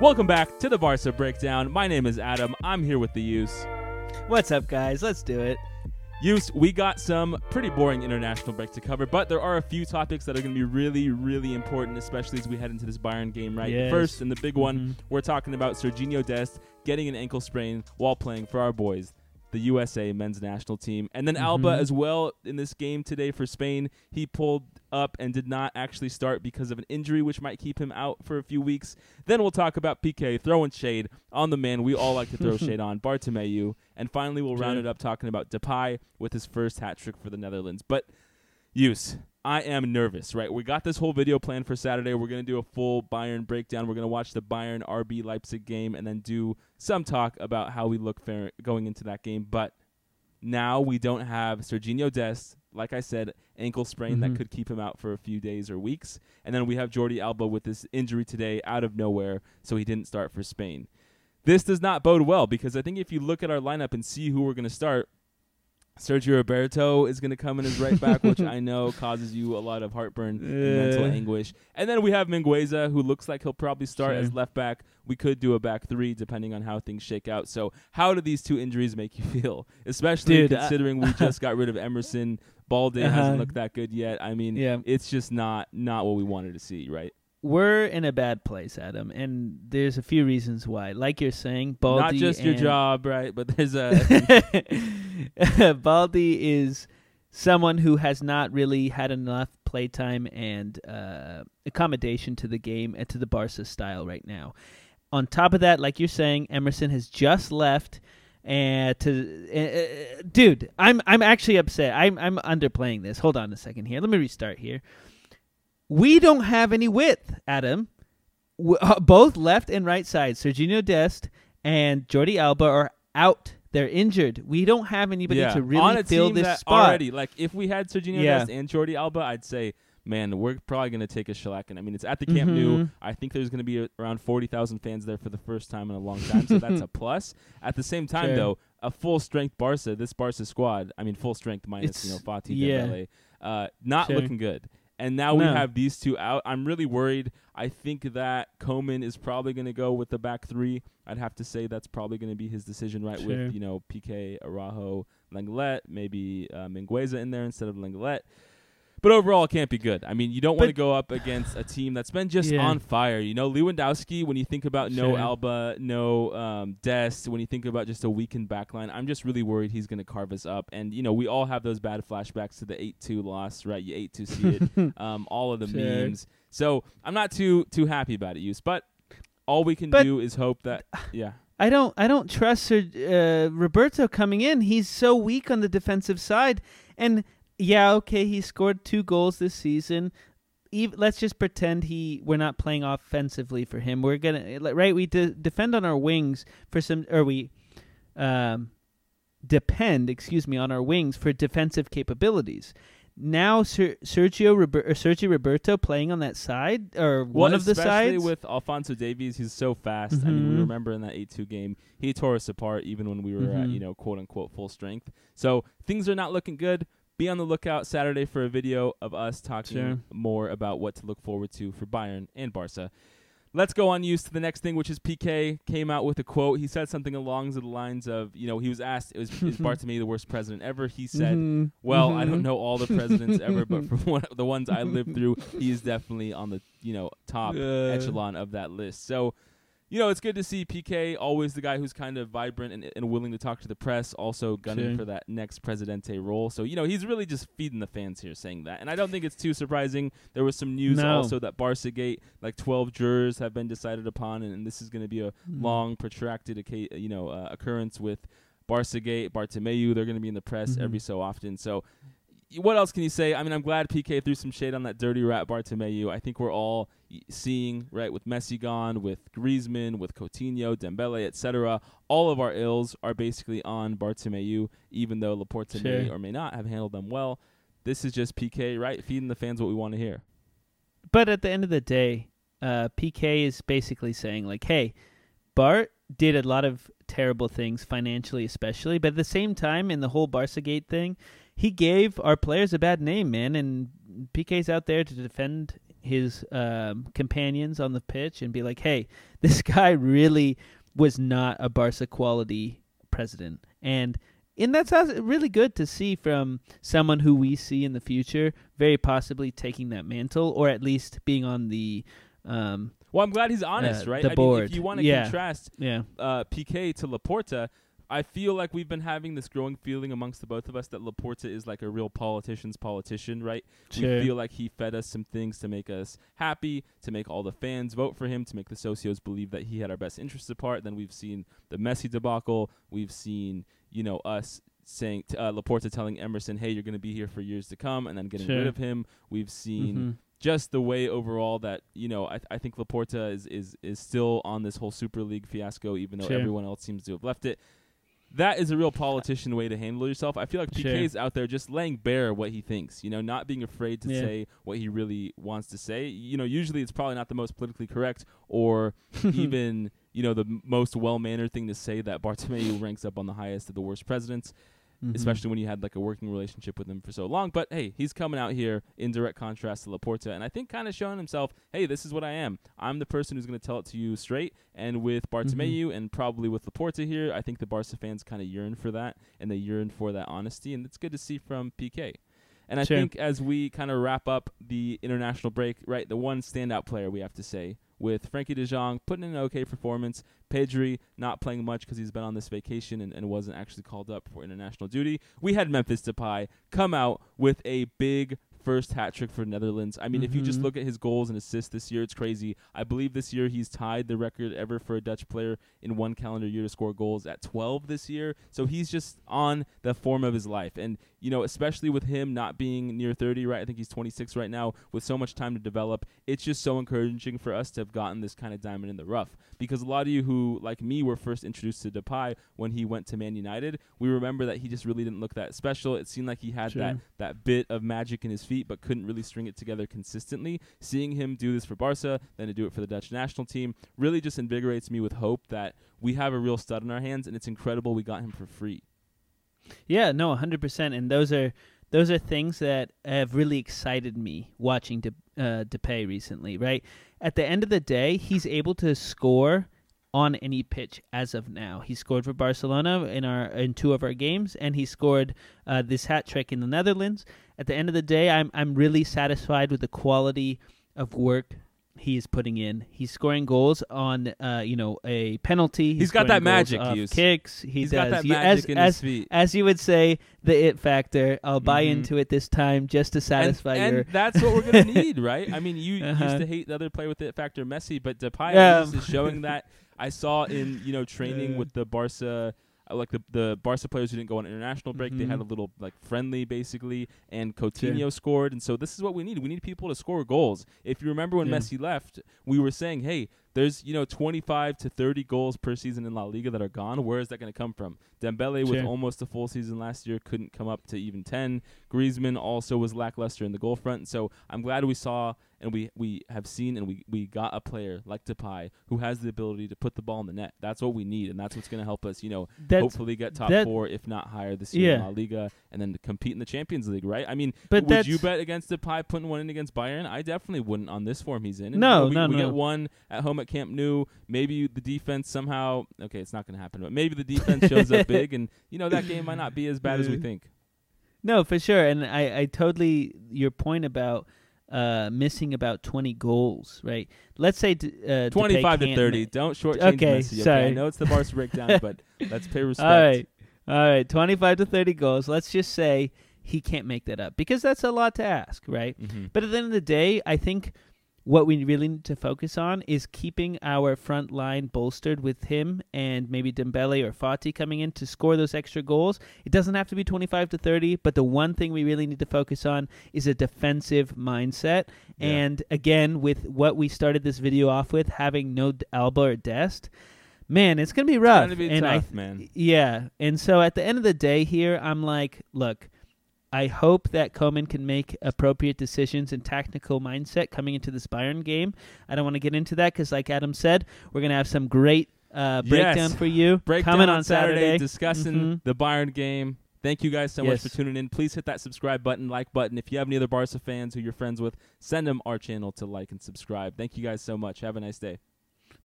Welcome back to the Barca Breakdown. My name is Adam. I'm here with the Hughes. What's up, guys? Let's do it. Hughes, we got some pretty boring international break to cover, but there are a few topics that are going to be really, really important, especially as we head into this Bayern game, right? Yes. First, and the big one, Mhm. we're talking about Serginho Dest getting an ankle sprain while playing for our boys, the USA men's national team. And then Alba Mhm. as well in this game today for Spain. He pulled up and did not actually start because of an injury, which might keep him out for a few weeks. Then we'll talk about Piqué throwing shade on the man we all like to throw shade on, Bartomeu. And finally, we'll round it up talking about Depay with his first hat trick for the Netherlands. But Hughes. I am nervous, right? We got this whole video planned for Saturday. We're going to do a full Bayern breakdown. We're going to watch the Bayern RB Leipzig game and then do some talk about how we look fair going into that game. But now we don't have Serginho Dest, like I said, ankle sprain that Mhm. could keep him out for a few days or weeks. And then we have Jordi Alba with this injury today out of nowhere, so he didn't start for Spain. This does not bode well because I think if you look at our lineup and see who we're going to start, Sergio Roberto is going to come in as right back, which I know causes you a lot of heartburn and mental Uh. anguish. And then we have Mingueza, who looks like he'll probably start Sure. as left back. We could do a back three depending on how things shake out. So, how do these two injuries make you feel? Especially Dude, I- considering we just got rid of Emerson. Balde Uh-huh. hasn't looked that good yet. I mean, Yeah. it's just not not what we wanted to see, right? We're in a bad place, Adam, and there's a few reasons why. Like you're saying, Balde not just your job, right? But there's a Balde is someone who has not really had enough playtime and uh, accommodation to the game and to the Barca style right now. On top of that, like you're saying, Emerson has just left. And to uh, uh, dude, I'm I'm actually upset. I'm I'm underplaying this. Hold on a second here. Let me restart here. We don't have any width, Adam. Uh, both left and right side, Serginho Dest and Jordi Alba are out. They're injured. We don't have anybody yeah. to really fill this spot. already. Like if we had Serginho Yeah. Dest and Jordi Alba, I'd say, man, we're probably going to take a shellacking. I mean, it's at the Camp Nou. Mhm. I think there's going to be a, around forty thousand fans there for the first time in a long time, so that's a plus. At the same time, Sure. though, a full strength Barca, this Barca squad, I mean, full strength minus It's- you know Fati yeah. Dembele, uh, not Sure. looking good. And now we have these two out. I'm really worried. I think that Koeman is probably going to go with the back three. I'd have to say that's probably going to be his decision, right? Sure. With you know Piqué, Araujo, Lenglet, maybe uh, Mingueza in there instead of Lenglet. But overall, it can't be good. I mean, you don't want to go up against a team that's been just Yeah. on fire. You know, Lewandowski. When you think about no Sure. Alba, no um, Dest, when you think about just a weakened backline, I'm just really worried he's going to carve us up. And you know, we all have those bad flashbacks to the eight-two loss, right? You eight-two see it. um, all of the Sure. memes. So I'm not too too happy about it, Hughes. But all we can But- do is hope that, yeah. I don't I don't trust Sir, uh, Roberto coming in. He's so weak on the defensive side. And yeah, okay, he scored two goals this season. Let's just pretend he we're not playing offensively for him. We're gonna like, right. We de- defend on our wings for some, or we um, depend, excuse me, on our wings for defensive capabilities. Now, Ser- Sergio Rober- or Sergio Roberto playing on that side or one of the especially sides. with Alphonso Davies, he's so fast. I mean, we Mhm. remember in that eight-two game, he tore us apart even when we were at Mhm. you know quote unquote full strength. So things are not looking good. Be on the lookout Saturday for a video of us talking Sure. more about what to look forward to for Bayern and Barca. Let's go on Hughes to the next thing, which is Piqué came out with a quote. He said something along the lines of, you know, he was asked, it was "Is, is Bartomeu the worst president ever?" He said, Mhm. well, I don't Mhm. know all the presidents ever, but from one, the ones I lived through, he is definitely on the you know top Uh. echelon of that list. So, you know, it's good to see Piqué always the guy who's kind of vibrant and, and willing to talk to the press, also gunning for that next presidente role. So, you know, he's really just feeding the fans here saying that, and I don't think it's too surprising. There was some news No. also that Barca Gate, like twelve jurors have been decided upon, and, and this is going to be a Mhm. long, protracted, you know, uh, occurrence with Barca Gate, Bartomeu. They're going to be in the press Mhm. every so often. So, what else can you say? I mean, I'm glad Piqué threw some shade on that dirty rat Bartomeu. I think we're all seeing right with Messi gone, with Griezmann, with Coutinho, Dembele, etc. All of our ills are basically on Bartomeu, even though Laporta may or may not have handled them well. This is just Piqué, right? Feeding the fans what we want to hear. But at the end of the day, uh, Piqué is basically saying like, "Hey, Bart did a lot of terrible things financially, especially, but at the same time, in the whole Barca Gate thing, he gave our players a bad name, man. And Piqué's out there to defend his um, companions on the pitch and be like, "Hey, this guy really was not a Barca quality president," and and that's really good to see from someone who we see in the future, very possibly taking that mantle, or at least being on the. Um, well, I'm glad he's honest, uh, right? the I mean, board. if you want to Yeah. contrast yeah, uh, Piqué to Laporta, I feel like we've been having this growing feeling amongst the both of us that Laporta is like a real politician's politician, right? Sure. We feel like he fed us some things to make us happy, to make all the fans vote for him, to make the socios believe that he had our best interests at heart. Then we've seen the Messi debacle. We've seen, you know, us saying t- uh, Laporta telling Emerson, "Hey, you're going to be here for years to come," and then getting Sure. rid of him. We've seen Mhm. just the way overall that you know I, I think Laporta is, is is still on this whole Super League fiasco, even though Sure. everyone else seems to have left it. That is a real politician way to handle yourself. I feel like Sure. Piqué's out there just laying bare what he thinks, you know, not being afraid to Yeah. say what he really wants to say. You know, usually it's probably not the most politically correct or even, you know, the m- most well-mannered thing to say that Bartomeu ranks up on the highest of the worst presidents Mhm. especially when you had like a working relationship with him for so long. But hey, he's coming out here in direct contrast to Laporta, and I think kind of showing himself, hey, this is what I am. I'm the person who's going to tell it to you straight. And with Bartomeu and probably with Laporta here, I think the Barca fans kind of yearn for that, and they yearn for that honesty, and it's good to see from Piqué. And I Sure. think as we kind of wrap up the international break, right, the one standout player we have to say with Frenkie de Jong putting in an okay performance, Pedri not playing much because he's been on this vacation and, and wasn't actually called up for international duty. We had Memphis Depay come out with a big first hat trick for Netherlands. I mean, if you just Mhm. look at his goals and assists this year, it's crazy. I believe this year he's tied the record ever for a Dutch player in one calendar year to score goals at 12 this year. So he's just on the form of his life. And, you know, especially with him not being near 30, right? I think he's 26 right now with so much time to develop. It's just so encouraging for us to have gotten this kind of diamond in the rough. Because a lot of you who, like me, were first introduced to Depay when he went to Man United, we remember that he just really didn't look that special. It seemed like he had Sure. that that bit of magic in his feet, but couldn't really string it together consistently. Seeing him do this for Barca, then to do it for the Dutch national team, really just invigorates me with hope that we have a real stud in our hands, and it's incredible we got him for free. Yeah, no, hundred percent. And those are those are things that have really excited me watching De, uh, Depay recently. Right at the end of the day, he's able to score on any pitch as of now. He scored for Barcelona in our in two of our games, and he scored uh, this hat trick in the Netherlands. At the end of the day, I'm I'm really satisfied with the quality of work he is putting in. He's scoring goals on uh, you know a penalty. He's got that magic, Hughes. kicks. He He's does. got that You- magic as, in as his feet. as you would say, the it factor. I'll buy Mhm. into it this time just to satisfy and, your. and that's what we're gonna need, right? I mean, you Uh-huh. used to hate the other player with the it factor, Messi, but Depay Yeah. is showing that. I saw in you know training Uh. with the Barca, uh, like the the Barca players who didn't go on international break. They had a Mhm. little like friendly basically, and Coutinho scored, and so this is what we need. We need people to score goals. If you remember when Yeah. Messi left, we were saying, hey. There's you know 25 to 30 goals per season in La Liga that are gone. Where is that going to come from? Dembele with almost a full season last year couldn't come up to even 10. Griezmann also was lackluster in the goal front. So I'm glad we saw and we, we have seen and we, we got a player like Depay who has the ability to put the ball in the net. That's what we need, and that's what's going to help us, you know, That's, hopefully get top four, if not higher, this year in La Liga, and then compete in the Champions League, right? I mean, but would you bet against Depay putting one in against Bayern? I definitely wouldn't on this form he's in. And, No, we, no, we no. get one at home at Camp Nou. Maybe the defense somehow. Okay, it's not going to happen, but maybe the defense shows up big, and you know that game might not be as bad as we think. no for sure, and I I totally your point about. Uh, missing about twenty goals, right? Let's say d- uh, 25 to 30. ma- Don't shortchange Okay, Messi. Okay, I know it's the Barca breakdown, but let's pay respect. All right, all right, twenty-five to thirty goals. Let's just say he can't make that up because that's a lot to ask, right? Mhm. But at the end of the day, I think what we really need to focus on is keeping our front line bolstered with him and maybe Dembele or Fati coming in to score those extra goals. It doesn't have to be 25 to 30, but the one thing we really need to focus on is a defensive mindset. Yeah. And again, with what we started this video off with, having no Alba or Dest, man, it's going to be rough. Be and I tough, man. yeah. And so at the end of the day here, I'm like, look, I hope that Koeman can make appropriate decisions and tactical mindset coming into this Bayern game. I don't want to get into that because, like Adam said, we're going to have some great uh, breakdown Yes. for you Breakdown coming on Saturday, Saturday. discussing Mhm. the Bayern game. Thank you guys so much for tuning in. Please hit that subscribe button, like button. If you have any other Barca fans who you're friends with, send them our channel to like and subscribe. Thank you guys so much. Have a nice day.